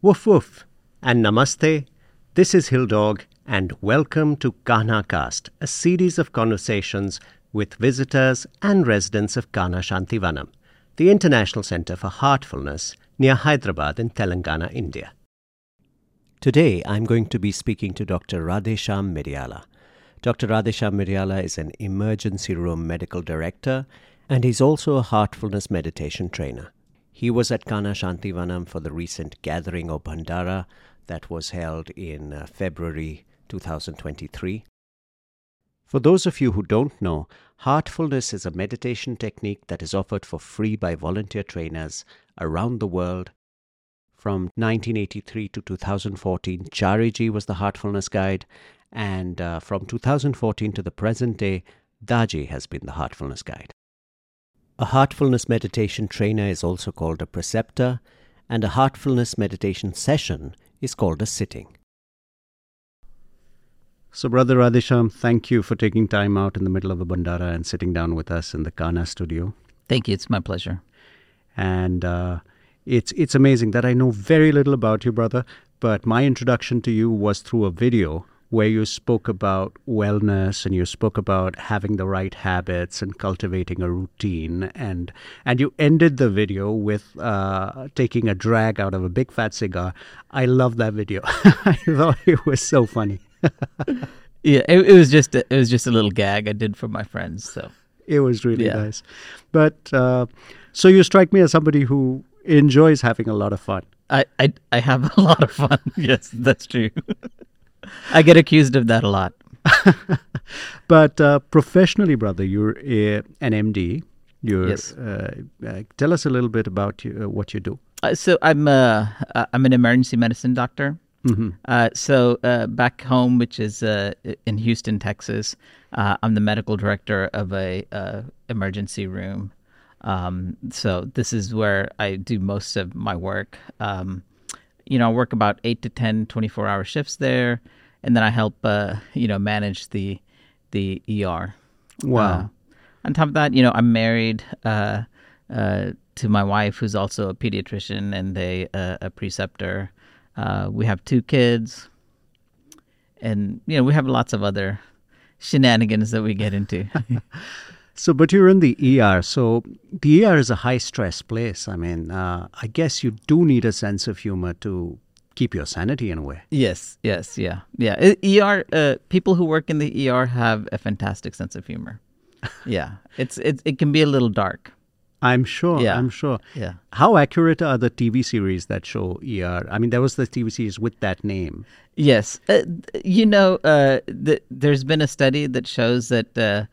Woof woof and namaste. This is Hilldog, and welcome to Kanha Cast, a series of conversations with visitors and residents of Kanha Shantivanam, the International Center for Heartfulness near Hyderabad in Telangana, India. Today, I'm going to be speaking to Dr. Radheshyam Miryala. Dr. Radheshyam Miryala is an emergency room medical director, and he's also a heartfulness meditation trainer. He was at Kanha Shantivanam for the recent gathering of Bhandara that was held in uh, February 2023. For those of you who don't know, heartfulness is a meditation technique that is offered for free by volunteer trainers around the world. From 1983 to 2014, Chariji was the heartfulness guide, and uh, from 2014 to the present day, Daji has been the heartfulness guide. A heartfulness meditation trainer is also called a preceptor, and a heartfulness meditation session is called a sitting. So, Brother Radheshyam, thank you for taking time out in the middle of a Bhandara and sitting down with us in the Kanha studio. Thank you. It's my pleasure. And uh, it's it's amazing that I know very little about you, brother. But my introduction to you was through a video where you spoke about wellness and you spoke about having the right habits and cultivating a routine and and you ended the video with uh, taking a drag out of a big fat cigar. I love that video. I thought it was so funny. yeah, it, it, was just a, it was just a little gag I did for my friends. So it was really yeah. nice. But uh, so you strike me as somebody who enjoys having a lot of fun. I, I, I have a lot of fun. yes, that's true. I get accused of that a lot. but uh, professionally, brother, you're a, an MD. You're, yes. Uh, uh, tell us a little bit about you, uh, what you do. Uh, so I'm a, uh, I'm an emergency medicine doctor. Mm-hmm. so back home, which is in Houston, Texas, I'm the medical director of a emergency room. Um, so this is where I do most of my work. Um, you know, I work about eight to 10 24 hour shifts there. And then I help, uh, you know, manage the, the ER. Wow. Uh, on top of that, you know, I'm married, uh, uh to my wife, who's also a pediatrician and a, a preceptor. Uh, we have two kids and, you know, we have lots of other shenanigans that we get into. So, but you're in the ER. So, the ER is a high stress place. I mean, uh, I guess you do need a sense of humor to keep your sanity in a way. Yes, yes, yeah, yeah. ER uh, people who work in the ER have a fantastic sense of humor. yeah, it's it it can be a little dark. I'm sure. Yeah. I'm sure. Yeah. How accurate are the TV series that show ER? I mean, there was the TV series with that name. Yes. Uh, you know, uh, the, there's been a study that shows that uh,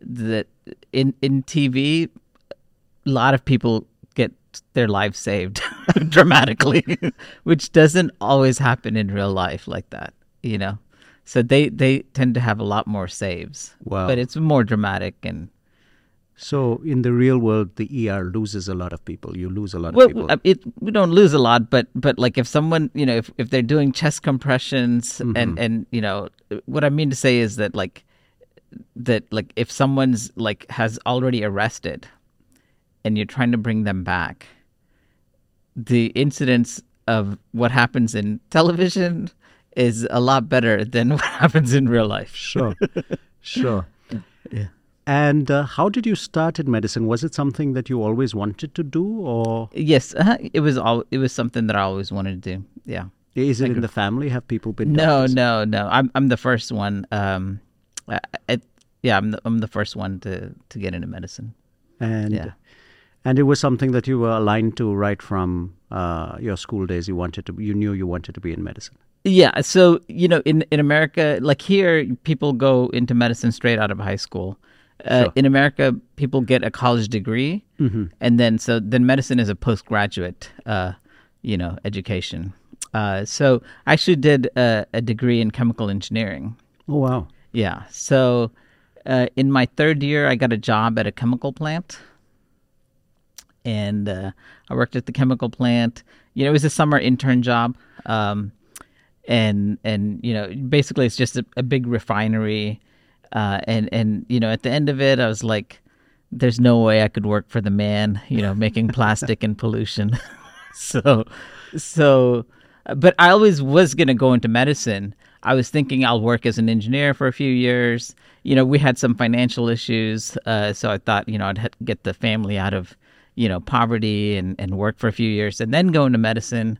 that in in TV, a lot of people their lives saved dramatically, which doesn't always happen in real life like that. You know, so they they tend to have a lot more saves. Wow. But it's more dramatic and. So in the real world, the ER loses a lot of people. You lose a lot well, of people. It, we don't lose a lot, but but like if someone you know if, if they're doing chest compressions mm-hmm. and and you know what I mean to say is that like that like if someone's like has already arrested and you're trying to bring them back the incidence of what happens in television is a lot better than what happens in real life. Sure. Sure. Yeah. And uh, how did you start in medicine? Was it something that you always wanted to do or? Yes uh, it was all it was something that i always wanted to do. Yeah. Is it in the family? Have people been no doctors? no no. I'm i'm the first one um I, yeah, I'm the, I'm the first one to to get into medicine. And yeah. And it was something that you were aligned to right from uh, your school days. You wanted to, you knew you wanted to be in medicine. Yeah. So you know, in in America, like here, people go into medicine straight out of high school. Uh, sure. In America, people get a college degree, mm-hmm. and then so then medicine is a postgraduate, uh, you know, education. Uh, so I actually did a, a degree in chemical engineering. Oh wow! Yeah. So uh, in my third year, I got a job at a chemical plant. And uh, I worked at the chemical plant. You know, it was a summer intern job. Um, and, and, you know, basically it's just a, a big refinery. Uh, and, and, you know, at the end of it, I was like, there's no way I could work for the man, you know, making plastic and pollution. so, so, but I always was going to go into medicine. I was thinking I'll work as an engineer for a few years. You know, we had some financial issues, uh, so I thought, you know, I'd get the family out of, you know, poverty and, and work for a few years and then go into medicine.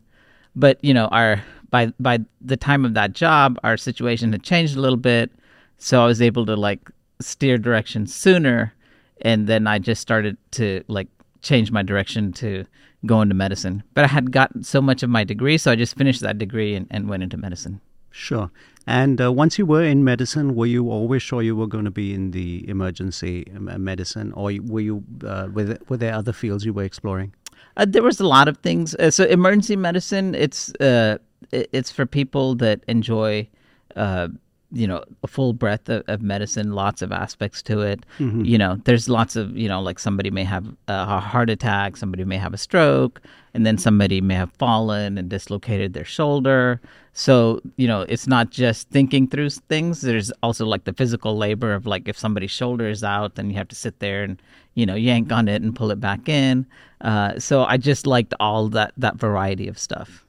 But you know, our by by the time of that job, our situation had changed a little bit, so I was able to like steer direction sooner, and then I just started to like change my direction to go into medicine. But I had gotten so much of my degree, so I just finished that degree and, and went into medicine. Sure. And uh, once you were in medicine, were you always sure you were going to be in the emergency um, medicine, or were you uh, were, there, were there other fields you were exploring? Uh, there was a lot of things. Uh, so emergency medicine, it's uh, it's for people that enjoy, uh, you know, a full breadth of, of, medicine, lots of aspects to it. Mm-hmm. You know, there's lots of, you know, like somebody may have a heart attack, somebody may have a stroke, and then somebody may have fallen and dislocated their shoulder. So, you know, it's not just thinking through things. There's also like the physical labor of like if somebody's shoulder is out, then you have to sit there and, you know, yank on it and pull it back in. Uh, so I just liked all that, that variety of stuff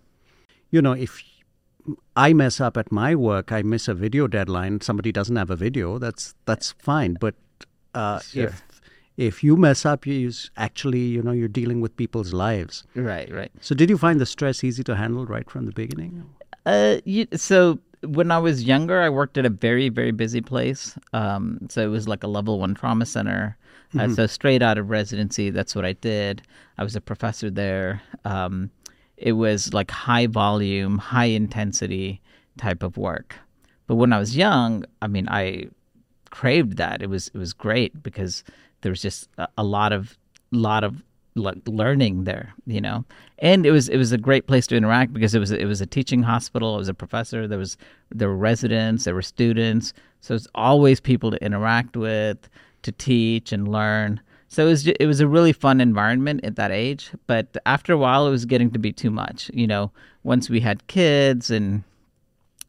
you know, if I mess up at my work, I miss a video deadline, somebody doesn't have a video, that's that's fine. But uh, sure. if if you mess up, you actually, you know, you're dealing with people's lives. Right, right. So, did you find the stress easy to handle right from the beginning? Uh, you, so when I was younger, I worked at a very, very busy place. Um, so it was like a level one trauma center. Uh, mm-hmm. Uh, so straight out of residency, that's what I did. I was a professor there. Um, it was like high volume, high intensity type of work. But when I was young, I mean, I craved that. It was it was great because there was just a, a lot of lot of learning there, you know. And it was it was a great place to interact because it was it was a teaching hospital. It was a professor. There was there were residents. There were students. So it's always people to interact with, to teach and learn. So it was just, it was a really fun environment at that age, but after a while it was getting to be too much. You know, once we had kids and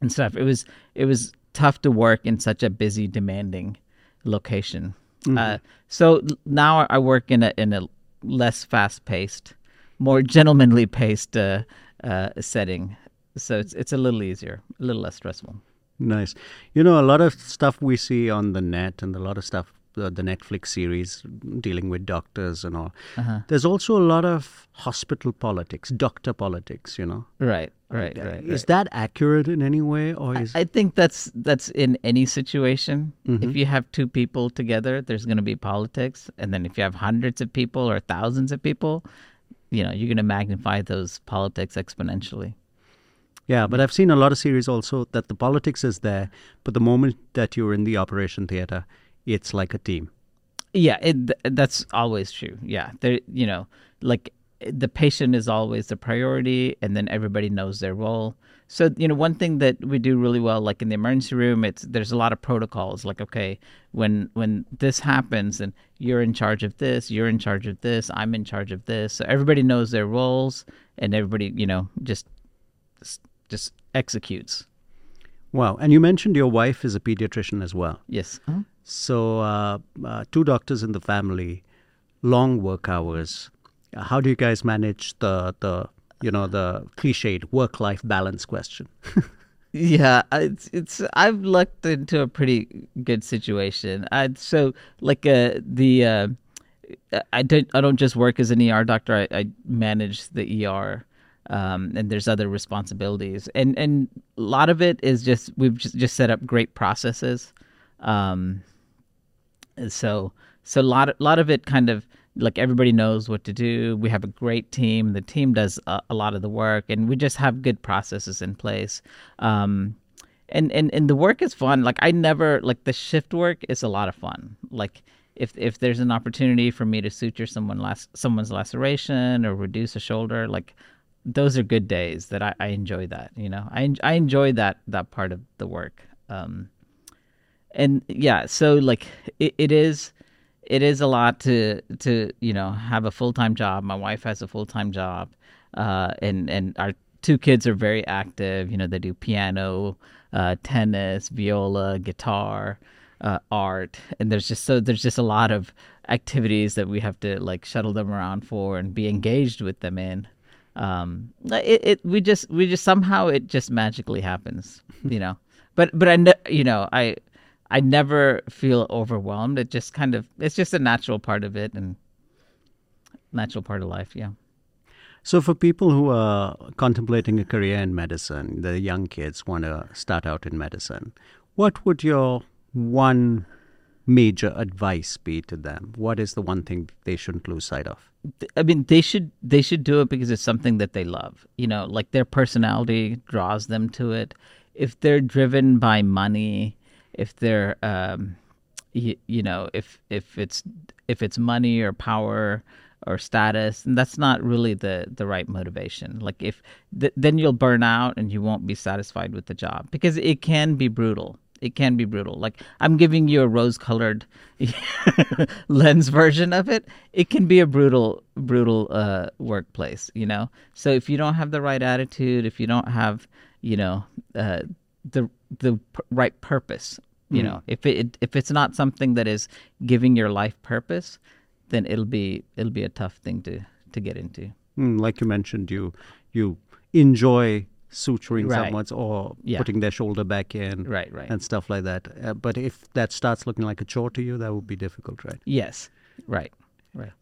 and stuff, it was it was tough to work in such a busy, demanding location. Mm-hmm. Uh, so now I work in a in a less fast paced, more gentlemanly paced uh, uh, setting. So it's it's a little easier, a little less stressful. Nice. You know, a lot of stuff we see on the net and a lot of stuff the, the Netflix series dealing with doctors and all. Uh-huh. There's also a lot of hospital politics, doctor politics. You know. Right. Right. Right. Is right. that accurate in any way, or is? I, I think that's that's in any situation. Mm-hmm. If you have two people together, there's going to be politics, and then if you have hundreds of people or thousands of people, you know, you're going to magnify those politics exponentially. Yeah, but I've seen a lot of series also that the politics is there, but the moment that you're in the operation theater, it's like a team. Yeah, it, that's always true. Yeah, there, you know, like the patient is always the priority, and then everybody knows their role. So you know, one thing that we do really well, like in the emergency room, it's there's a lot of protocols. Like, okay, when when this happens, and you're in charge of this, you're in charge of this, I'm in charge of this. So everybody knows their roles, and everybody, you know, just just executes. Wow. And you mentioned your wife is a pediatrician as well. Yes. Uh-huh. So, uh, uh, two doctors in the family, long work hours. How do you guys manage the, the you know, the cliched work life balance question? yeah, it's, it's, I've lucked into a pretty good situation. I, so, like, uh, the, uh, I don't, I don't just work as an ER doctor, I, I manage the ER um, and there's other responsibilities, and and a lot of it is just we've just, just set up great processes. Um, so so a lot lot of it kind of like everybody knows what to do. We have a great team. The team does a, a lot of the work, and we just have good processes in place. Um, and and and the work is fun. Like I never like the shift work is a lot of fun. Like if if there's an opportunity for me to suture someone last someone's laceration or reduce a shoulder, like those are good days that I, I enjoy that you know I, I enjoy that that part of the work um and yeah so like it, it is it is a lot to to you know have a full-time job. My wife has a full-time job uh and and our two kids are very active. You know they do piano uh tennis viola guitar uh, art. And there's just so there's just a lot of activities that we have to like shuttle them around for and be engaged with them in. Um, it, it we just we just somehow it just magically happens, you know. But but I ne- you know I I never feel overwhelmed. It just kind of it's just a natural part of it and natural part of life. Yeah. So, for people who are contemplating a career in medicine, the young kids want to start out in medicine, what would your one major advice be to them? What is the one thing they shouldn't lose sight of? I mean, they should they should do it because it's something that they love. You know, like their personality draws them to it. If they're driven by money, if they're um, you, you know, if if it's if it's money or power or status and that's not really the the right motivation. Like if th- then you'll burn out and you won't be satisfied with the job because it can be brutal. It can be brutal. Like i'm giving you a rose colored lens version of it. It can be a brutal brutal uh, workplace you know? So if you don't have the right attitude if you don't have you know uh, the the p- right purpose you Mm. know if it if it's not something that is giving your life purpose then it'll be it'll be a tough thing to to get into. Mm, like you mentioned, you you enjoy suturing Right. someone's or Yeah. putting their shoulder back in, Right, right. and stuff like that. Uh, but if that starts looking like a chore to you, that would be difficult, right? Yes, right, right.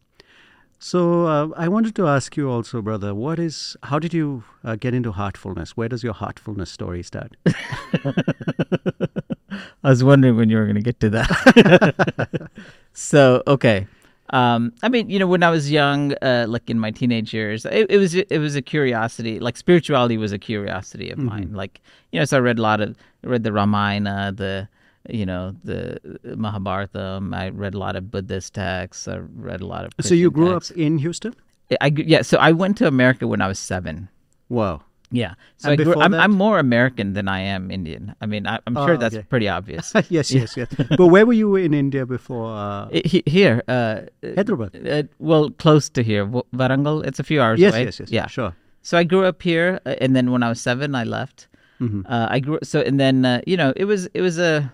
So uh, I wanted to ask you also, brother, what is? How did you uh, get into heartfulness? Where does your heartfulness story start? I was wondering when you were going to get to that. so okay. Um, I mean, you know, when I was young, uh, like in my teenage years, it, it was it was a curiosity. Like spirituality was a curiosity of mine. Like you know, so I read a lot of I read the Ramayana, the you know the Mahabharata. I read a lot of Buddhist texts. I read a lot of. so you grew texts. up in Houston? I yeah. So I went to America when I was seven. Wow. Yeah. So I grew, before I'm, that? I'm more American than I am Indian. I mean, I, I'm Oh, sure that's okay. pretty obvious. yes, yes, yes. but where were you in India before? Uh, he- here, uh, Hyderabad. uh, well, close to here, Warangal. It's a few hours yes, away. yes, yes. Yeah. Sure. So I grew up here, uh, and then when I was seven, I left. Mm-hmm. Uh, I grew so, and then uh, you know, it was it was a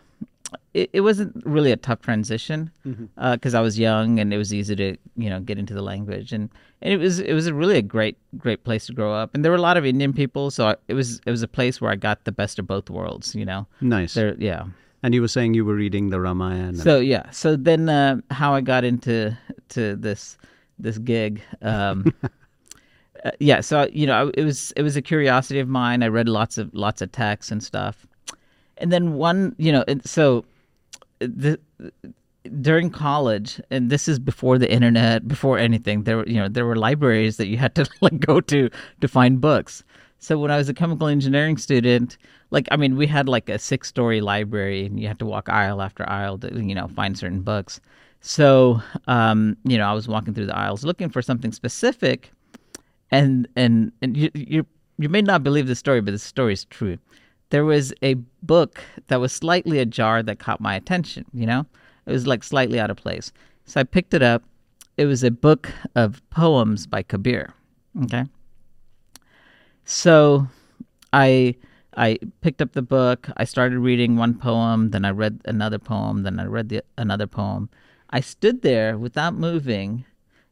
it, it wasn't really a tough transition Mm-hmm. because I was young and it was easy to you know get into the language. And, and it was it was a really a great great place to grow up. And there were a lot of Indian people so I, it was it was a place where I got the best of both worlds you know? Nice. there yeah. And you were saying you were reading the Ramayana. so yeah. So then uh, how I got into to this this gig um, uh, yeah so you know I- it was it was a curiosity of mine. I read lots of lots of texts and stuff and then one you know so the during college and this is before the internet before anything there you know there were libraries that you had to like go to to find books so when i was a chemical engineering student like i mean we had like a six story library and you had to walk aisle after aisle to you know find certain books so um you know i was walking through the aisles looking for something specific and and and you you you may not believe the story, but the story is true. There was a book that was slightly ajar that caught my attention. You know, it was like slightly out of place. So I picked it up. It was a book of poems by Kabir. Okay. So I I picked up the book. I started reading one poem, then I read another poem, then I read the, another poem. I stood there without moving,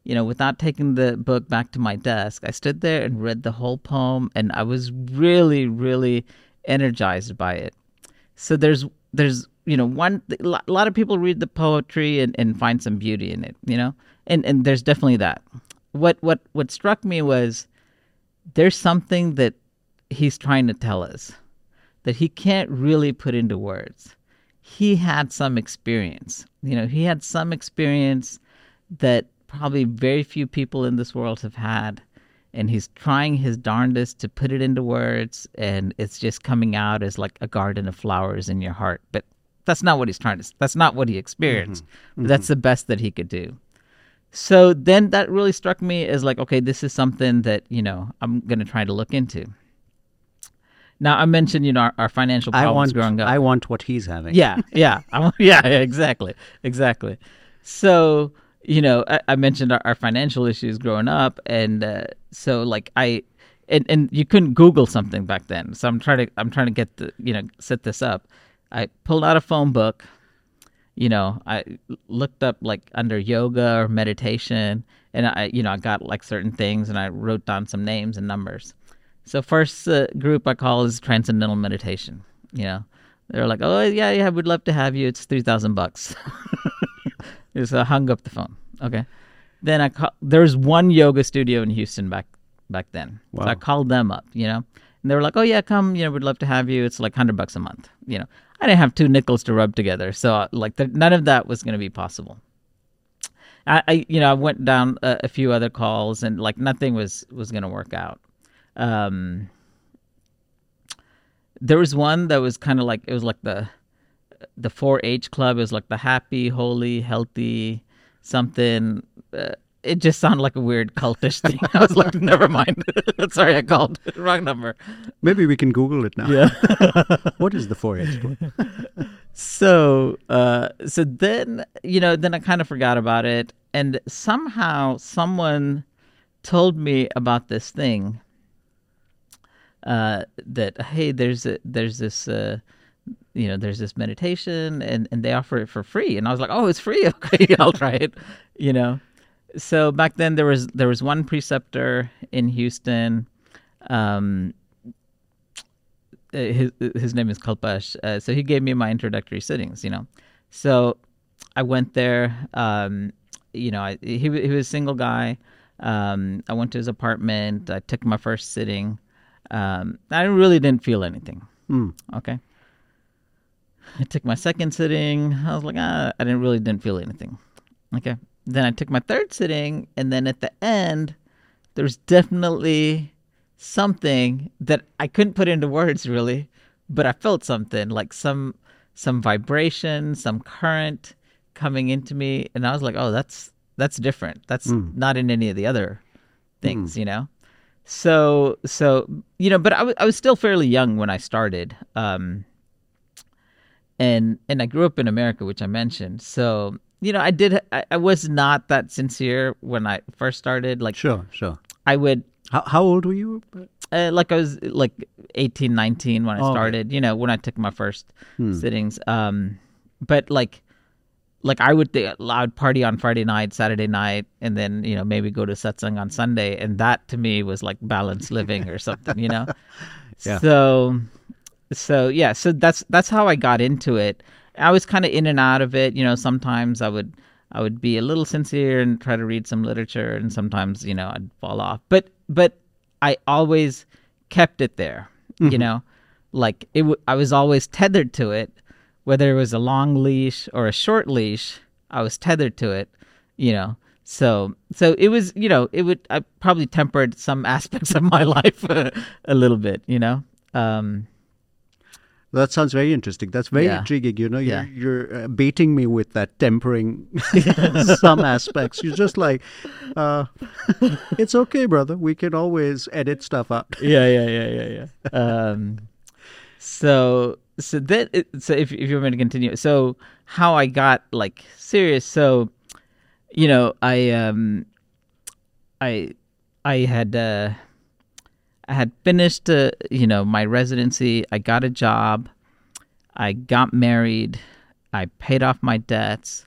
you know, without taking the book back to my desk. I stood there and read the whole poem, and I was really, really energized by it. So there's there's you know one a lot of people read the poetry and, and find some beauty in it, you know, and and there's definitely that. What what what struck me was there's something that he's trying to tell us that he can't really put into words. He had some experience. You know, he had some experience that probably very few people in this world have had. And he's trying his darndest to put it into words, and it's just coming out as like a garden of flowers in your heart. But that's not what he's trying to, that's not what he experienced. But that's mm-hmm. the best that he could do. So then that really struck me as like, okay, this is something that, you know, I'm going to try to look into. Now, I mentioned, you know, our, our financial I problems want, growing up. I want what he's having. Yeah, yeah, I want, yeah, yeah, exactly, exactly. So you know, I, I mentioned our, our financial issues growing up, and uh, so like I, and and you couldn't Google something back then. So I'm trying to I'm trying to get the you know set this up. I pulled out a phone book. You know, I looked up like under yoga or meditation, and I, you know, I got like certain things, and I wrote down some names and numbers. So first uh, group I call is transcendental meditation. You know, they're like, oh yeah, yeah, we'd love to have you. It's three thousand bucks. so I hung up the phone. Okay. Then I call, there was one yoga studio in Houston back back then. Wow. So I called them up. You know, and they were like, oh yeah, come. You know, we'd love to have you. It's like hundred bucks a month. You know, I didn't have two nickels to rub together, so like the, none of that was going to be possible. I, I, you know, I went down a, a, few other calls and like nothing was was going to work out. Um, there was one that was kind of like it was like the the 4-H club. is like the happy, holy, healthy something. Uh, it just sounded like a weird cultish thing. I was like, never mind. Sorry, I called wrong number. Maybe we can Google it now. Yeah. what is the 4-H club? So, uh, so then you know, then I kind of forgot about it, and somehow someone told me about this thing. Uh, that hey, there's a, there's this. Uh, you know, there's this meditation and, and they offer it for free. And I was like, oh, it's free. Okay, I'll try it. You know, so back then there was there was one preceptor in Houston. Um, uh, his his name is Kalpesh. Uh, so he gave me my introductory sittings. You know, so I went there. Um, you know, I, he he was a single guy. Um, I went to his apartment. I took my first sitting. Um, I really didn't feel anything. Mm. Okay. I took my second sitting. I was like, ah, I didn't really didn't feel anything. Okay. Then I took my third sitting, and then at the end, there's definitely something that I couldn't put into words really, but I felt something like some some vibration, some current coming into me, and I was like, oh, that's that's different. That's mm. not in any of the other things, mm. you know. So so you know, but I, w- I was still fairly young when I started. Um, and and I grew up in America, which I mentioned. So you know, I did. I, I, was not that sincere when I first started. Like, sure, sure. I would. How how old were you? Uh, like I was like 18, 19 when I oh, started. Okay. You know, when I took my first hmm. sittings. Um, but like, like I would th- I would party on Friday night, Saturday night, and then you know maybe go to satsang on Sunday, and that to me was like balanced living or something. You know. yeah. So, so yeah, so that's that's how I got into it. I was kind of in and out of it. You know, sometimes I would I would be a little sincere and try to read some literature, and sometimes you know I'd fall off. But but I always kept it there. Mm-hmm. You know, like it. W- I was always tethered to it, whether it was a long leash or a short leash. I was tethered to it. You know, so so it was. You know, it would. I probably tempered some aspects of my life a, a little bit. You know. Um, that sounds very interesting. That's very yeah. intriguing. You know, you're, yeah. you're uh, baiting me with that tempering some aspects. You're just like, uh, it's okay, brother. We can always edit stuff out. yeah, yeah, yeah, yeah, yeah. Um, so, so that, so if if you want me to continue, so how I got like serious. So, you know, I um, I I had. Uh, I had finished, uh, you know, my residency. I got a job. I got married. I paid off my debts.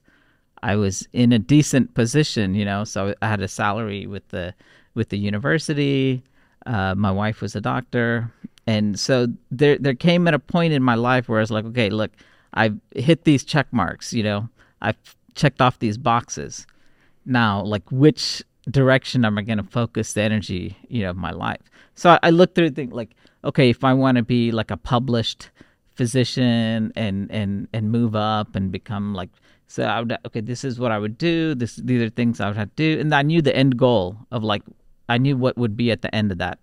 I was in a decent position, you know. So I had a salary with the with the university. Uh, my wife was a doctor, and so there there came at a point in my life where I was like, okay, look, I've hit these check marks. You know, I've checked off these boxes. Now, like, which direction am I going to focus the energy, you know, of my life? So I, I looked through think like, okay, if I want to be like a published physician and and and move up and become like so I would okay, this is what I would do. This these are things I would have to do, and I knew the end goal of like I knew what would be at the end of that.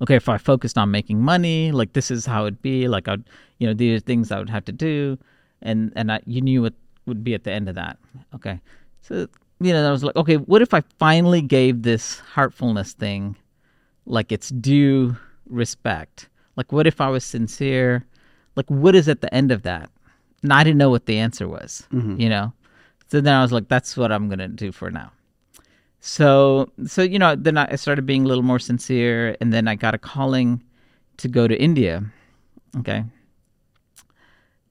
Okay, if I focused on making money, like this is how it'd be. Like I'd, you know, these are things I would have to do, and and I, you knew what would be at the end of that. Okay, so you know, I was like, okay, what if I finally gave this heartfulness thing like its due respect? Like, what if I was sincere? Like, what is at the end of that? And I didn't know what the answer was, mm-hmm. you know? So then I was like, that's what I'm going to do for now. So, so, you know, then I started being a little more sincere. And then I got a calling to go to India. Okay.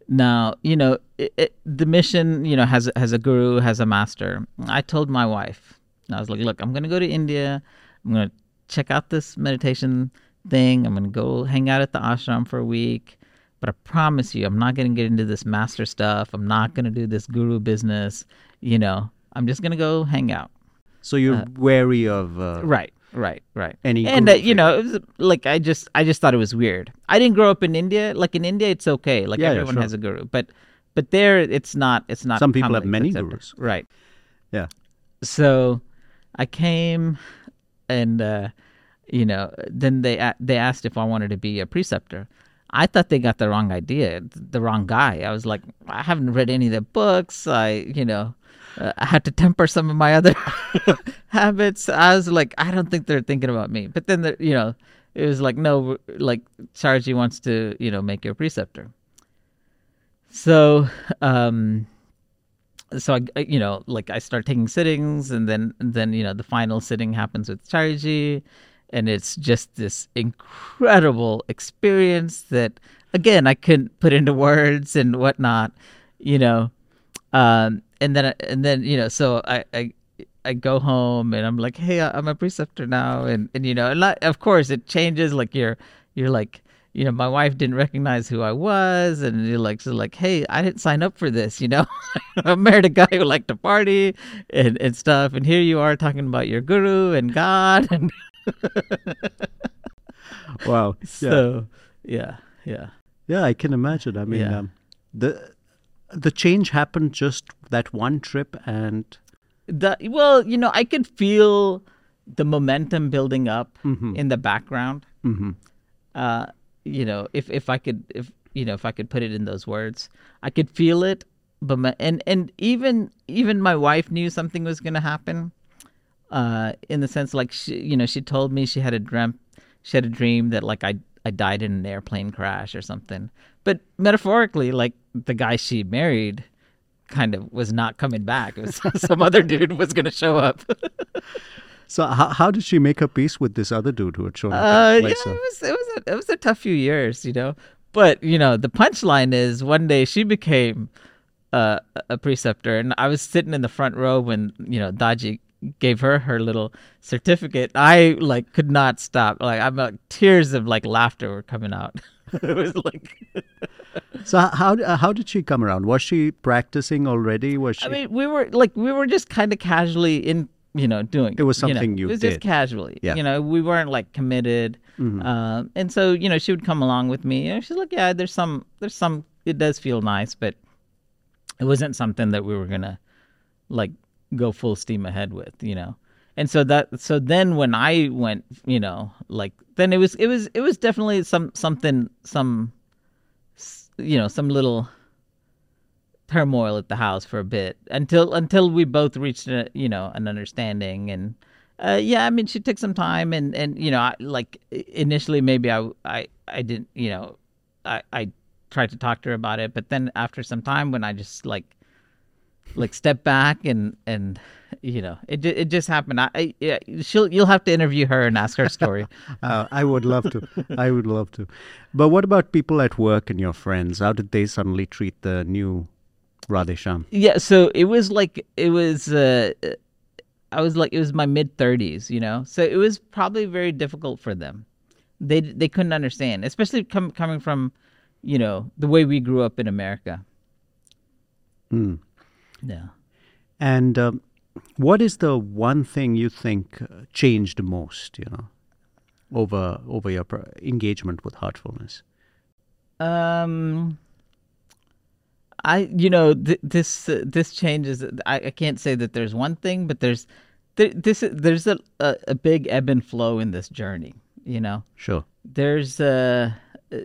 Now, you know, it, it, the mission, you know, has has a guru, has a master. I told my wife. I was like, look, I'm going to go to India. I'm going to check out this meditation thing. I'm going to go hang out at the ashram for a week. But I promise you, I'm not going to get into this master stuff. I'm not going to do this guru business. You know, I'm just going to go hang out. So you're Uh, wary of uh, Right, right, right. Any and uh, you know, it was like I just I just thought it was weird. I didn't grow up in India. Like in India, it's okay. Like Yeah, yeah, everyone sure. has a guru, but but there it's not. It's not. Some people have many accepted. gurus. Right. Yeah. So I came, and uh, you know, then they they asked if I wanted to be a preceptor. I thought they got the wrong idea, the wrong guy. I was like, I haven't read any of the books. I, you know, uh, I had to temper some of my other habits. I was like, I don't think they're thinking about me. But then, the, you know, it was like, no, like Chariji wants to, you know, make you a preceptor. So, um, so I, you know, like I start taking sittings, and then, then you know, the final sitting happens with Chariji, and it's just this incredible experience that, again, I couldn't put into words and whatnot, you know, um, and then, and then, you know, so I, I, I go home and I'm like, hey, I'm a preceptor now, and and you know, and of course it changes. Like you're, you're like. You know, my wife didn't recognize who I was, and you're like, so like, hey, I didn't sign up for this. You know, I married a guy who liked to party and, and stuff, and here you are talking about your guru and God, and Wow. Yeah. so yeah, yeah. Yeah, I can imagine. I mean, Yeah. um, the the change happened just that one trip, and The well, you know, I could feel the momentum building up Mm-hmm. in the background. Mhm. Uh, you know, if if I could, if you know, if I could put it in those words, I could feel it. But my, and and even even my wife knew something was going to happen. Uh, in the sense, like she, you know, she told me she had a dream, she had a dream that like I I died in an airplane crash or something. But metaphorically, like the guy she married kind of was not coming back. It was some other dude was going to show up. so how, how did she make her peace with this other dude who had shown up? Uh, yeah, it was it was a, it was a tough few years, you know. But you know, the punchline is one day she became uh, a preceptor, and I was sitting in the front row when you know Daji gave her her little certificate. I like could not stop. Like I'm like tears of like laughter were coming out. it was like So how uh, how did she come around? Was she practicing already? Was she? I mean, we were like we were just kind of casually in, you know, doing. It was you know, something you It was did. just casually. Yeah. Mm-hmm. You know, we weren't like committed. Um, and so you know, she would come along with me. And she's like, yeah, there's some, there's some. It does feel nice, but it wasn't something that we were gonna like go full steam ahead with. You know. And so that, so then when I went, you know, like then it was, it was, it was definitely some something, some, you know, some little turmoil at the house for a bit until until we both reached a, you know an understanding and uh, yeah I mean she took some time and and you know I, like initially maybe I I I didn't you know I I tried to talk to her about it but then after some time when I just like like step back and and you know it it just happened I, I yeah, she'll you'll have to interview her and ask her story Uh, I would love to. I would love to. But what about people at work and your friends? How did they suddenly treat the new Radheshyam? Yeah, so it was like it was uh I was like it was my mid 30s, you know. So it was probably very difficult for them. They they couldn't understand, especially com- coming from, you know, the way we grew up in America. Mm. Yeah. And um, what is the one thing you think uh, changed most? You know, over over your pr- engagement with heartfulness. Um I you know th- this uh, this changes I, I can't say that there's one thing but there's there, this there's a, a a big ebb and flow in this journey, you know. Sure. there's uh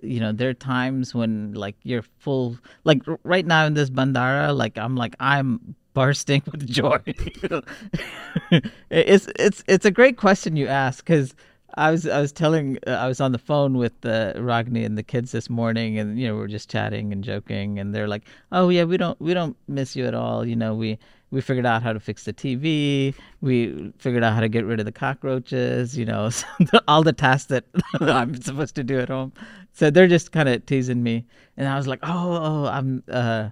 you know there are times when like you're full like right now in this Bhandara like i'm like i'm bursting with joy it's it's it's a great question you ask because i was i was telling uh, i was on the phone with uh, ragni and the kids this morning and you know we are just chatting and joking and they're like oh yeah we don't we don't miss you at all you know we we figured out how to fix the TV. We figured out how to get rid of the cockroaches. You know, all the tasks that I'm supposed to do at home. So they're just kind of teasing me, and I was like, "Oh, oh I'm, uh,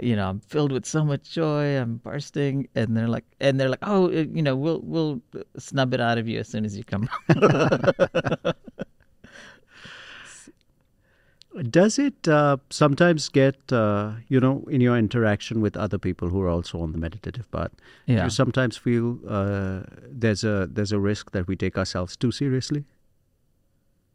you know, I'm filled with so much joy. I'm bursting, and they're like, and they're like, oh, uh, you know, we'll we'll snub it out of you as soon as you come. Does it uh, sometimes get, uh, you know, in your interaction with other people who are also on the meditative path? Do you sometimes feel uh, there's a there's a risk that we take ourselves too seriously?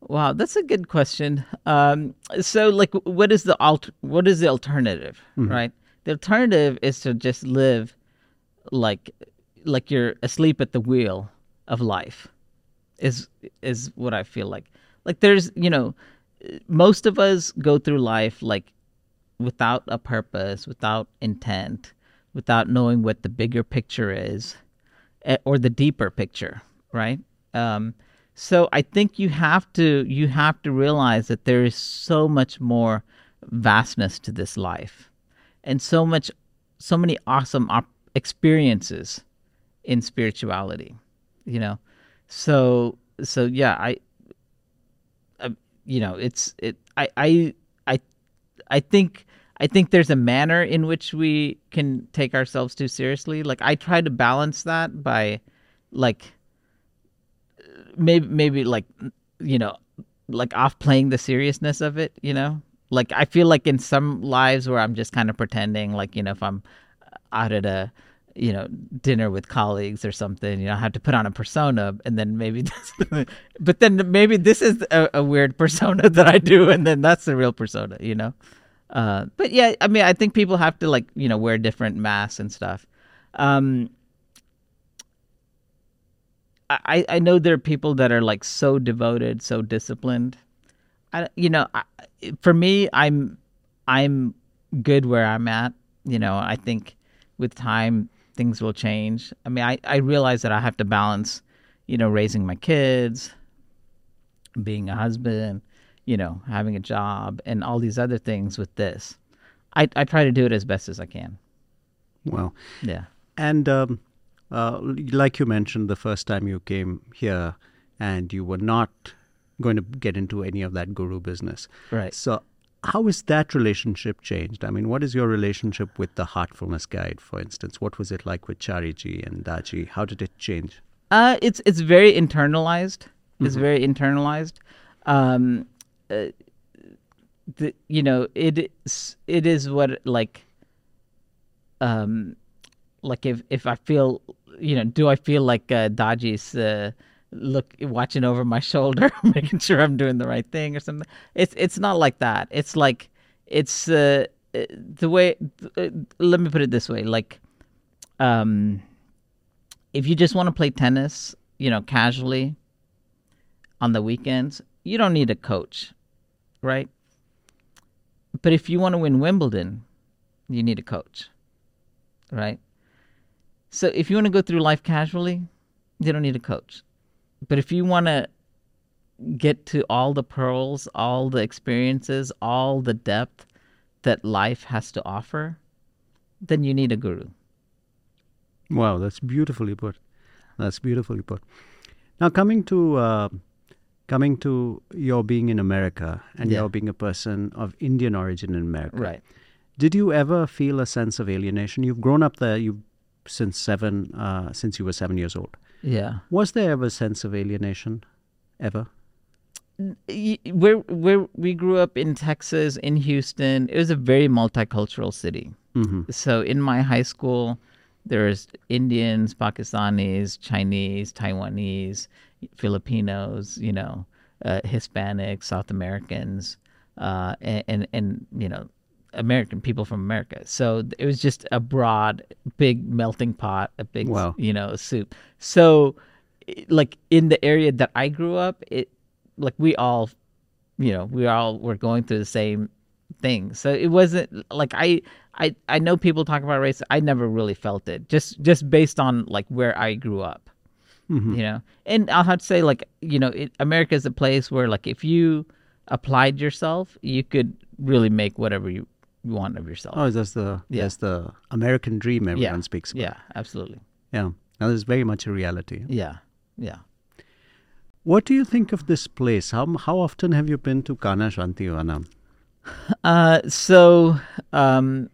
Wow, that's a good question. Um, so, like, what is the alt? What is the alternative? Right. The alternative is to just live like like you're asleep at the wheel of life. Is is what I feel like. Like, there's you know, most of us go through life like without a purpose, without intent, without knowing what the bigger picture is eh, or the deeper picture, right? Um, so I think you have to you have to realize that there is so much more vastness to this life, and so much, so many awesome op- experiences in spirituality, you know. So so yeah, I, uh, you know, it's it. I I I I think I think there's a manner in which we can take ourselves too seriously. Like I try to balance that by like maybe maybe like you know like off playing the seriousness of it, you know? Like I feel like in some lives where I'm just kind of pretending like, you know, if I'm out at a you know dinner with colleagues or something you know i have to put on a persona and then maybe but then maybe this is a, a weird persona that i do and then that's the real persona you know? Uh, but yeah i mean i think people have to like you know wear different masks and stuff. Um, I, I know there are people that are like so devoted, so disciplined. I, you know, I, for me, I'm I'm good where I'm at. You know, I think with time things will change. I mean, I I realize that I have to balance, you know, raising my kids, being a husband, you know, having a job, and all these other things with this. I I try to do it as best as I can. Well, Yeah. and um, uh, like you mentioned, the first time you came here, and you were not going to get into any of that guru business. Right. So, how is that relationship changed? I mean, what is your relationship with the Heartfulness Guide, for instance? What was it like with Chariji and Daji? How did it change? Uh, it's it's very internalized. It's very internalized. Um, uh, the, you know, it is it is what like, um, like if if I feel, you know, do I feel like uh, Daji's uh, look watching over my shoulder, making sure I'm doing the right thing or something? It's it's not like that. It's like it's uh, the way. Uh, let me put it this way: like, um, if you just want to play tennis, you know, casually on the weekends, you don't need a coach, right? But if you want to win Wimbledon, you need a coach, right? So if you want to go through life casually, you don't need a coach. But if you want to get to all the pearls, all the experiences, all the depth that life has to offer, then you need a guru. Wow, that's beautifully put. That's beautifully put. Now, coming to uh, coming to your being in America and Yeah. your being a person of Indian origin in America, Right. Did you ever feel a sense of alienation? You've grown up there. You since seven, uh, since you were seven years old. Yeah. Was there ever a sense of alienation, ever? where where we grew up in Texas, in Houston, it was a very multicultural city. Mm-hmm. So in my high school, there's Indians, Pakistanis, Chinese, Taiwanese, Filipinos, you know, uh, Hispanics, South Americans, uh, and, and and you know, American people from America. So it was just a broad, big melting pot, a big, Wow. you know, soup. So, like in the area that I grew up, it like we all, you know, we all were going through the same thing. So it wasn't like I I I know people talk about race. I never really felt it. Just just based on like where I grew up. Mm-hmm. You know, and I'll have to say like you know, it, America is a place where like if you applied yourself, you could really make whatever you want of yourself. Oh, that's the Yeah. that's the American dream everyone yeah, speaks about. yeah, absolutely. Yeah. Now, is very much a reality. Yeah, yeah. What do you think of this place? How how often have you been to Kanha Shantivanam? Uh, so, um,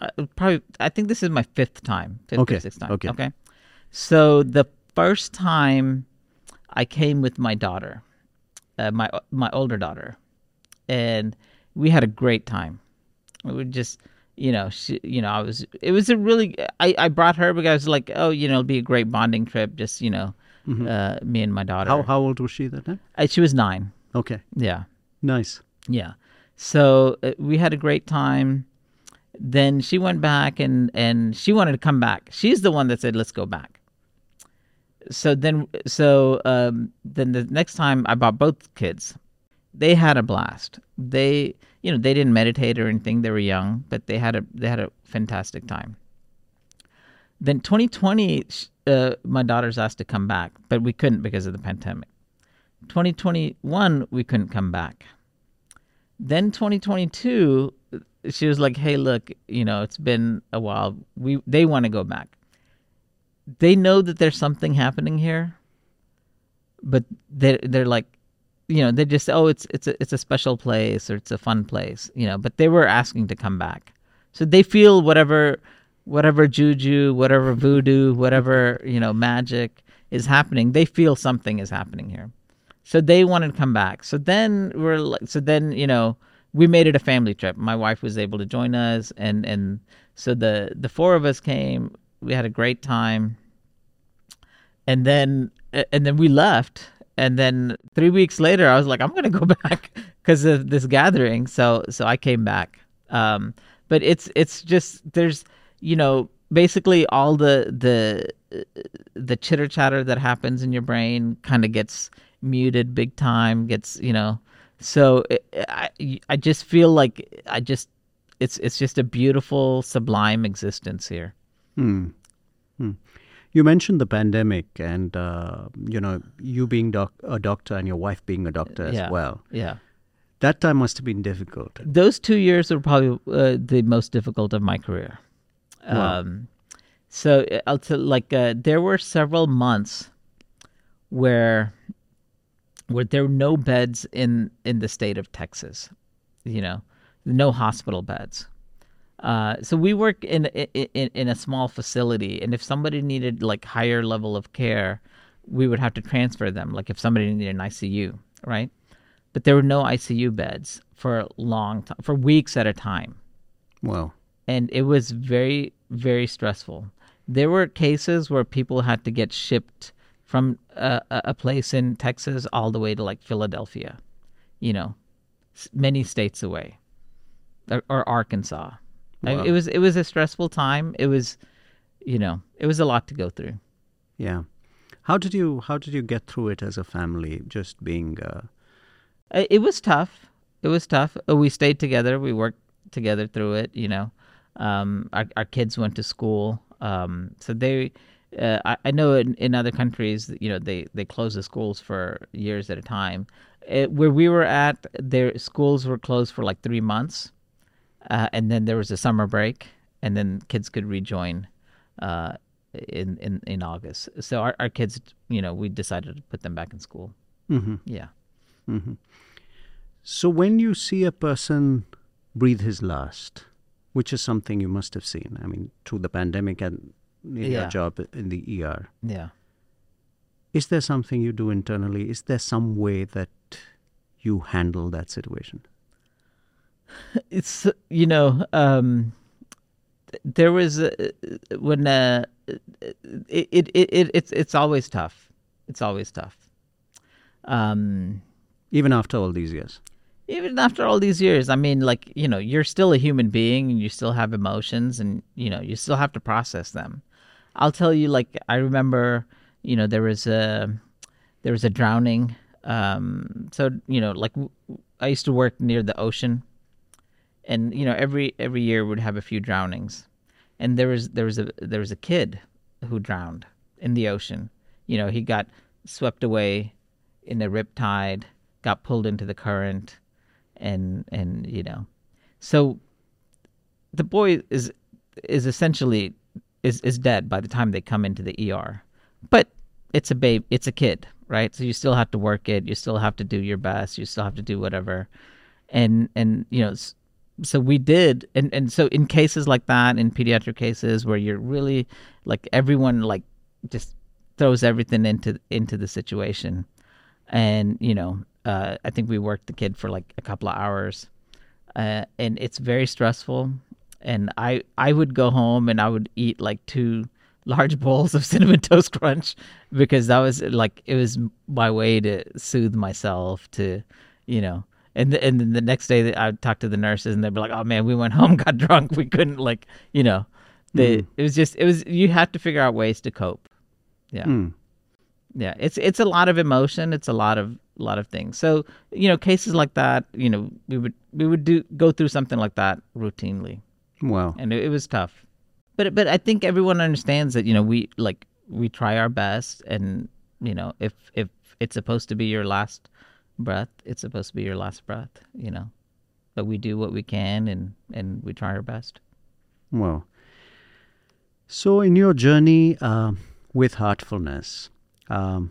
uh, probably I think this is my fifth time, fifth Okay, or sixth time. okay. Okay. So the first time I came with my daughter, uh, my my older daughter, and we had a great time. We just, you know, she, you know, I was. It was a really. I I brought her because I was like, oh, you know, it'll be a great bonding trip. Just you know, uh, me and my daughter. How how old was she that time? Uh, she was nine. Okay, Yeah. nice. Yeah. So uh, we had a great time. Then she went back and and she wanted to come back. She's the one that said, "Let's go back." So then, so um, then the next time I bought both kids, they had a blast. They, you know, they didn't meditate or anything. They were young, but they had a they had a fantastic time. Then 2020, uh, my daughter's asked to come back, but we couldn't because of the pandemic. 2021, we couldn't come back. Then 2022, she was like, "Hey, look, you know, it's been a while. We they want to go back. They know that there's something happening here, but they they're like, you know, they just oh, it's it's a it's a special place or it's a fun place, you know. But they were asking to come back, so they feel whatever whatever juju, whatever voodoo, whatever you know magic is happening. They feel something is happening here. So they wanted to come back. So then we're like, so then you know we made it a family trip. My wife was able to join us, and and so the the four of us came. We had a great time, and then and then we left. And then three weeks later, I was like, I'm gonna go back because of this gathering. So so I came back. Um, but it's it's just there's you know basically all the the the chitter chatter that happens in your brain kind of gets muted big time gets you know so it, I, I just feel like i just it's it's just a beautiful sublime existence here You mentioned the pandemic, and uh, you know you being doc- a doctor and your wife being a doctor as yeah well. yeah That time must have been difficult. those two years were probably uh, the most difficult of my career. Wow. Um, so uh, I'll tell like uh, there were several months where where there were no beds in in the state of Texas. You know, no hospital beds. Uh, so we work in, in in a small facility, and if somebody needed like higher level of care, we would have to transfer them. Like if somebody needed an ICU, right? But there were no ICU beds for a long time, for weeks at a time Well, and it was very very stressful there were cases where people had to get shipped from a, a a place in texas all the way to like philadelphia you know many states away or, or arkansas I- it was it was a stressful time it was you know it was a lot to go through yeah. How did you how did you get through it as a family? Just being uh, it was tough. It was tough. Uh, We stayed together. We worked together through it. You know, um, our our kids went to school, um, so they. Uh, I, I know in, in other countries, you know, they they close the schools for years at a time. Uh where we were at, their schools were closed for like three months, uh, and then there was a summer break, and then kids could rejoin uh, in in in August. So our our kids, you know, we decided to put them back in school. mhm. Yeah. So when you see a person breathe his last, which is something you must have seen. I mean, through the pandemic and in your job in the ER. Yeah. Is there something you do internally? Is there some way that you handle that situation? It's you know um there was a, when uh it, it it it it's it's always tough. It's always tough. Um Even after all these years. even after all these years i mean like you know you're still a human being and you still have emotions and you know you still have to process them. I'll tell you like i remember you know there was a there was a drowning um so you know like I used to work near the ocean and you know every every year would have a few drownings. And there was there was a there was a kid who drowned in the ocean. You know he got swept away in a rip tide got pulled into the current and and you know. So the boy is is essentially is is dead by the time they come into the ER but it's a babe it's a kid right? So you still have to work it. You still have to do your best. You still have to do whatever. And and you know so we did, and and so in cases like that, in pediatric cases where you're really like everyone like just throws everything into into the situation, and you know, uh, I think we worked the kid for like a couple of hours, uh, and it's very stressful. And I I would go home and I would eat like two large bowls of cinnamon toast crunch because that was like it was my way to soothe myself to you know and the, and then the next day I talked to the nurses and they'd be like oh man we went home got drunk we couldn't like you know they Mm. it was just it was you have to figure out ways to cope yeah Mm. yeah it's it's a lot of emotion it's a lot of a lot of things so you know cases like that you know we would we would do go through something like that routinely Wow. and it, it was tough. But but I think everyone understands that you know we like we try our best, and you know if if it's supposed to be your last breath, it's supposed to be your last breath. You know, but we do what we can, and and we try our best. Well, So, in your journey um with heartfulness, um,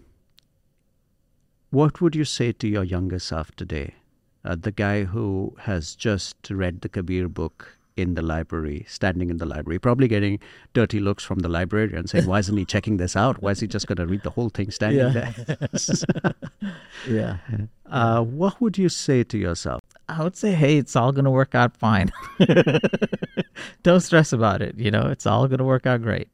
what would you say to your younger self today? Uh, the guy who has just read the Kabir book in the library, standing in the library, probably getting dirty looks from the librarian saying, Why isn't he checking this out? Why is he just going to read the whole thing standing Yeah. there? Yeah, uh, what would you say to yourself? I would say, hey, it's all gonna work out fine. Don't stress about it. You know, it's all gonna work out great.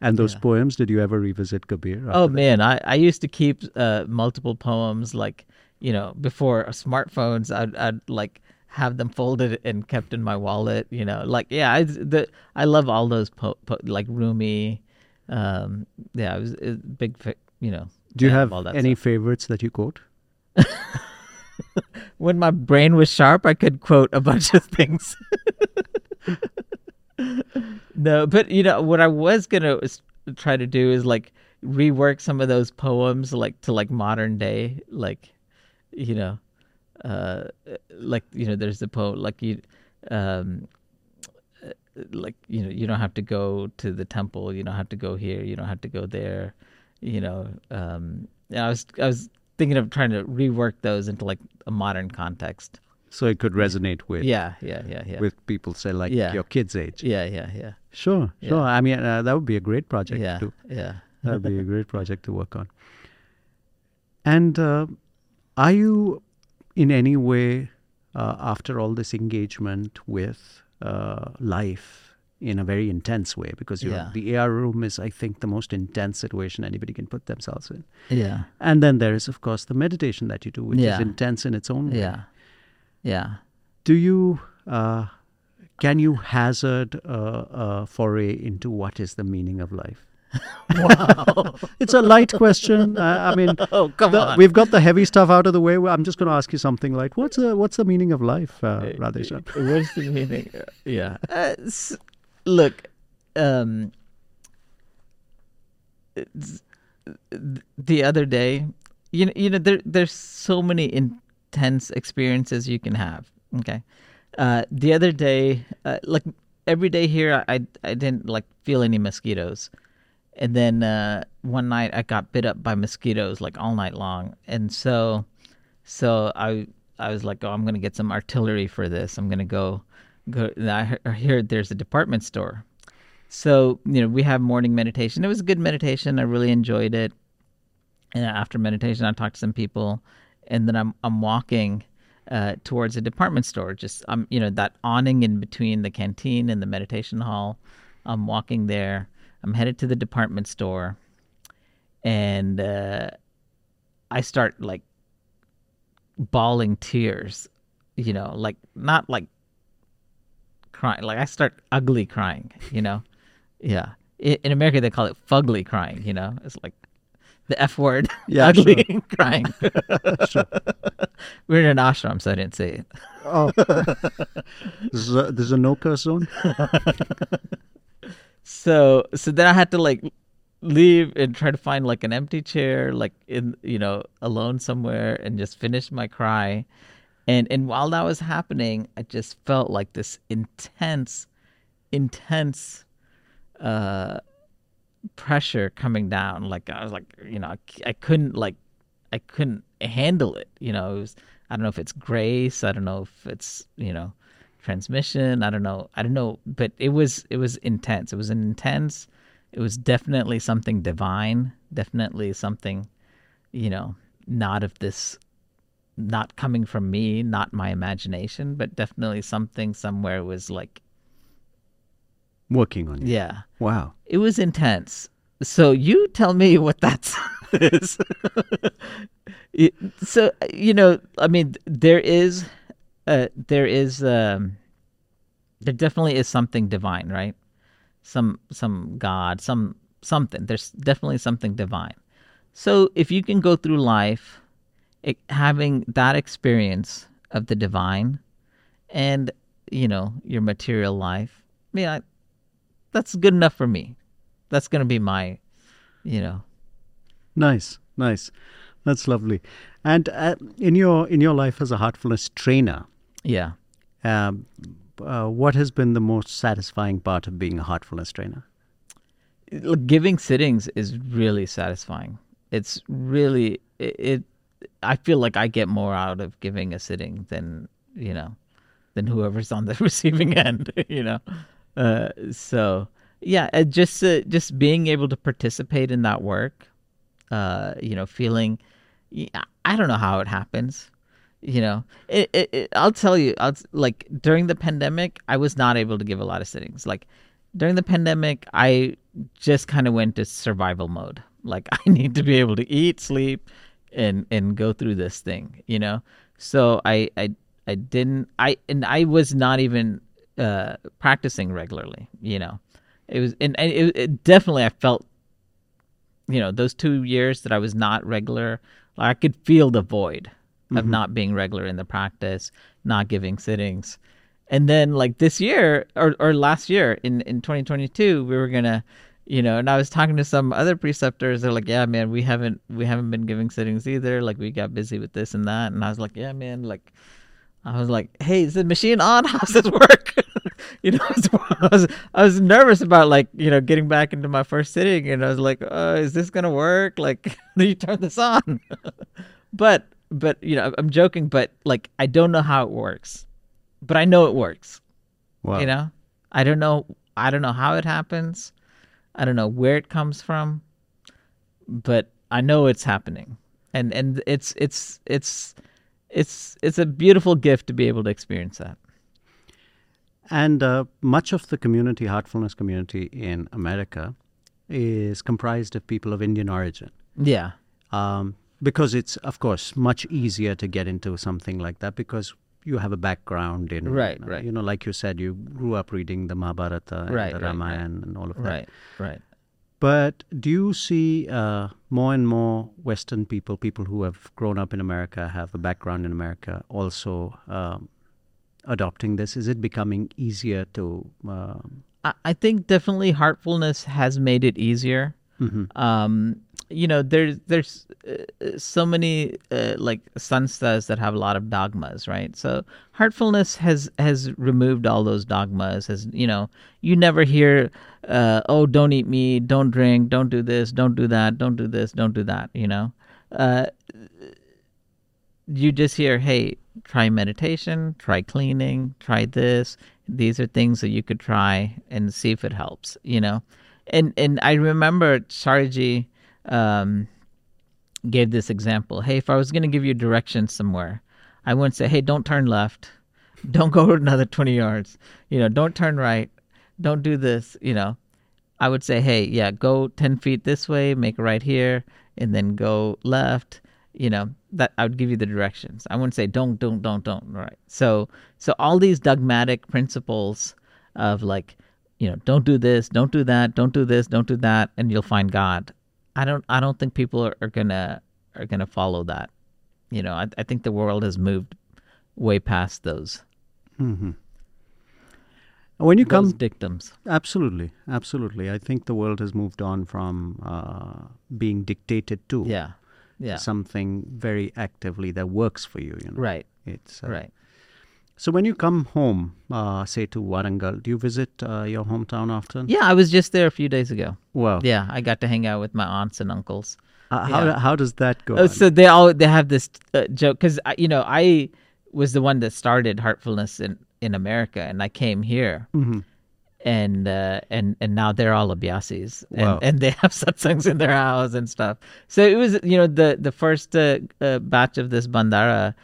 And those Yeah. poems, did you ever revisit Kabir? Oh that? man, I, I used to keep uh, multiple poems like you know before smartphones. I'd I'd like have them folded and kept in my wallet. You know, like yeah, I the I love all those po- po- like Rumi. Um, yeah, I was a big fa- you know. Do you have all that any stuff. favorites that you quote? When my brain was sharp, I could quote a bunch of things. no, but you know what I was gonna try to do is like rework some of those poems like to like modern day, like you know, uh, like you know, there's the poem like you, um, uh, like you know, you don't have to go to the temple, you don't have to go here, you don't have to go there, you know. Um, yeah, I was I was thinking of trying to rework those into like a modern context. So it could resonate with Yeah, yeah, yeah, yeah. with people, say like Yeah. your kids' age. yeah, yeah, yeah, Sure, Yeah. sure. I mean, uh, that would be a great project yeah, to yeah. that would be a great project to work on. And uh, are you in any way, uh, after all this engagement with uh, life in a very intense way, because you're, Yeah. the AR room is, I think, the most intense situation anybody can put themselves in. Yeah, And then there is, of course, the meditation that you do, which is intense in its own way. yeah, yeah. Do you, uh, can you hazard a, a foray into what is the meaning of life? Wow. It's a light question. Uh, I mean, oh, come the- on. we've got the heavy stuff out of the way. I'm just going to ask you something like, what's the what's the meaning of life, uh, Radheshyam? What's the meaning? Yeah. Uh, s- look, um, the other day, you know, you know, there there's so many intense experiences you can have. Okay. Uh, the other day, uh, like every day here, I I didn't like feel any mosquitoes, and then uh, one night I got bit up by mosquitoes like all night long, and so so I I was like, oh, I'm gonna get some artillery for this. I'm gonna go go. and I he- I heard there's a department store, so you know we have morning meditation. It was a good meditation. I really enjoyed it. And after meditation, I talked to some people, and then I'm I'm walking uh, towards a department store. Just I'm you know that awning in between the canteen and the meditation hall. I'm walking there. I'm headed to the department store, and uh, I start like bawling tears. You know, like not like crying. Like I start ugly crying. You know, yeah. In America, they call it fugly crying. You know, it's like the F word, Yeah, ugly crying. We're in an ashram, so I didn't say it. Oh, this is a, this is a no curse zone. So so then I had to like leave and try to find like an empty chair, like in you know alone somewhere, and just finish my cry. And and while that was happening, I just felt like this intense, intense uh pressure coming down. Like I was like you know I, I couldn't like I couldn't handle it. You know it was I don't know if it's grace. I don't know if it's you know transmission. I don't know. I don't know, but it was it was intense. It was an intense. It was definitely something divine. Definitely something, you know, not of this, not coming from me, not my imagination, but definitely something somewhere was like, Working on you. yeah, Wow. it was intense. So you tell me what that is. So you know, I mean, there is, uh, there is, um, there definitely is something divine, right? Some some God, some something. There's definitely something divine. So if you can go through life, it, having that experience of the divine, and you know your material life, I mean, I, that's good enough for me. That's gonna be my, you know, Nice, nice. That's lovely. And uh, in your in your life as a heartfulness trainer, yeah. um, uh, what has been the most satisfying part of being a heartfulness trainer? Look, giving sittings is really satisfying. It's really it, it. I feel like I get more out of giving a sitting than you know, than whoever's on the receiving end. You know, uh, so yeah, uh, just uh, just being able to participate in that work, uh, you know, feeling. I don't know how it happens. You know, it, it, it, I'll tell you. I'll like during the pandemic, I was not able to give a lot of sittings. Like during the pandemic, I just kind of went to survival mode. Like I need to be able to eat, sleep, and and go through this thing. You know, so I I I didn't I and I was not even uh practicing regularly. You know, it was and, and it, it definitely I felt you know those two years that I was not regular, I could feel the void of not being regular in the practice, not giving sittings, and then like this year or or last year in in 2022, we were gonna. You know, and I was talking to some other preceptors. They're like, "Yeah, man, we haven't we haven't been giving sittings either. Like, we got busy with this and that." And I was like, "Yeah, man, like, I was like, "Hey, is the machine on? How's this work?" you know, I was I was nervous about like you know getting back into my first sitting, and I was like, uh, "Is this gonna work? Like, do you turn this on?" but but you know, I'm joking, but like I don't know how it works, but I know it works. Wow. You know, I don't know I don't know how it happens, I don't know where it comes from, but I know it's happening, and and it's it's it's it's it's a beautiful gift to be able to experience that. And uh, much of the community, heartfulness community in America, is comprised of people of Indian origin. Yeah. Um, because it's, of course, much easier to get into something like that because you have a background in, Right, right. You know, like you said, you grew up reading the Mahabharata and Right, the right, right. Ramayana and all of that. Right. Right. But do you see uh, more and more Western people, people who have grown up in America, have a background in America, also um, adopting this? Is it becoming easier to? Um, I, I think definitely heartfulness has made it easier. Um, you know, there's there's uh, so many uh, like sanstas that have a lot of dogmas, right? So heartfulness has has removed all those dogmas. Has you know, you never hear, uh, oh, don't eat meat, don't drink, don't do this, don't do that, don't do this, don't do that. You know, uh, you just hear, hey, try meditation, try cleaning, try this. These are things that you could try and see if it helps, you know. And and I remember Chariji um, gave this example. Hey, if I was going to give you directions somewhere, I wouldn't say, hey, don't turn left, don't go another 20 yards, you know, don't turn right, don't do this, you know. I would say, hey, yeah, go 10 feet this way, make a right here, and then go left. You know, that I would give you the directions. I wouldn't say don't, don't, don't, don't. Right. So, so all these dogmatic principles of like, you know, don't do this, don't do that, don't do this, don't do that, and you'll find God. I don't, I don't think people are, are gonna are gonna follow that. You know, I, I think the world has moved way past those when you those come, dictums. absolutely, absolutely. I think the world has moved on from uh, being dictated to Yeah. Yeah. something very actively that works for you. You know, Right. It's uh, Right. So when you come home, uh, say to Warangal, do you visit uh, your hometown often? Yeah, I was just there a few days ago. Well, Yeah, I got to hang out with my aunts and uncles. uh, how yeah. how does that go? Oh, so they all they have this uh, joke because you know I was the one that started heartfulness in in America, and I came here. Mm-hmm. And uh, and and now they're all Abhyasis, and, Wow. and they have satsangs in their house and stuff. So it was, you know, the the first uh, uh, batch of this Bhandara.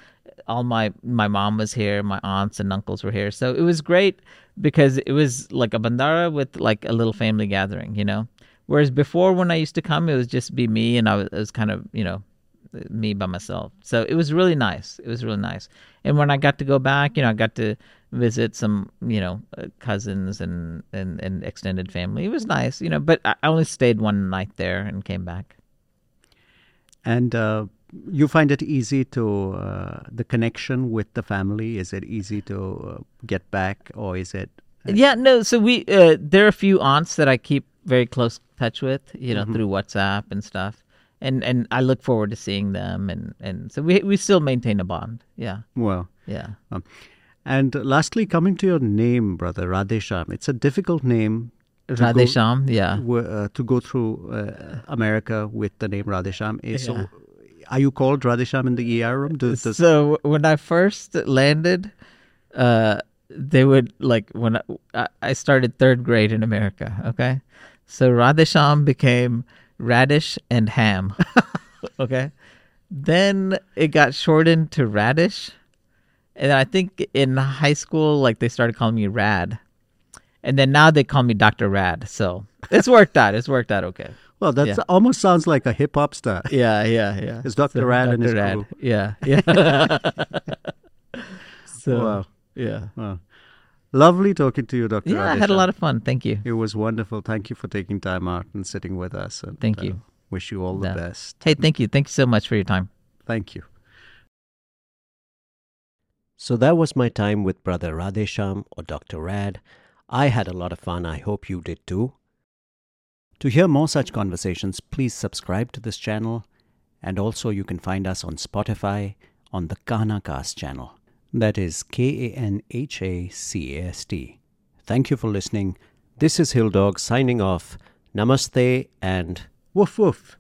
All my my mom was here, my aunts and uncles were here, so it was great because it was like a Bhandara with like a little family gathering, you know. Whereas before, when I used to come, it was just be me, and I was, was kind of, you know, me by myself. So it was really nice. It was really nice. And when I got to go back, you know, I got to visit some, you know, uh, cousins and, and, and extended family. It was nice, you know, but I only stayed one night there and came back. And uh, you find it easy to uh, the connection with the family. Is it easy to uh, get back, or is it? Yeah, no. So we uh, there are a few aunts that I keep very close touch with, you know, through WhatsApp and stuff. And and I look forward to seeing them and and so we we still maintain a bond. Yeah. Well, Yeah. um, and lastly, coming to your name, brother Radheshyam, it's a difficult name. to go- yeah. w- uh, to go through uh, America with the name Radheshyam. Eh, So, Yeah. Are you called Radheshyam in the ER room? Does, does, So when I first landed, uh, they would like when I, I- started third grade in America. Okay, so Radheshyam became radish and ham. okay, then it got shortened to radish, and I think in high school, like they started calling me Rad, and then now they call me Doctor Rad. So it's worked out. It's worked out okay. Well, that yeah. almost sounds like a hip hop star. Yeah, yeah, yeah. It's Dr. Rad and his Dr. crew. Yeah, yeah. so Wow. yeah. Wow. Lovely talking to you, Dr. Yeah, I had a lot of fun. Thank you. It was wonderful. Thank you for taking time out and sitting with us. And, Thank uh, you. wish you all the Yeah. best. Hey, thank you. Thank you so much for your time. Thank you. So that was my time with Brother Radheshyam or Dr. Rad. I had a lot of fun. I hope you did too. To hear more such conversations, please subscribe to this channel. And also, you can find us on Spotify on the Kanha Cast channel. That is K A N H A C A S T. Thank you for listening. This is Hill Dog signing off. Namaste and woof woof.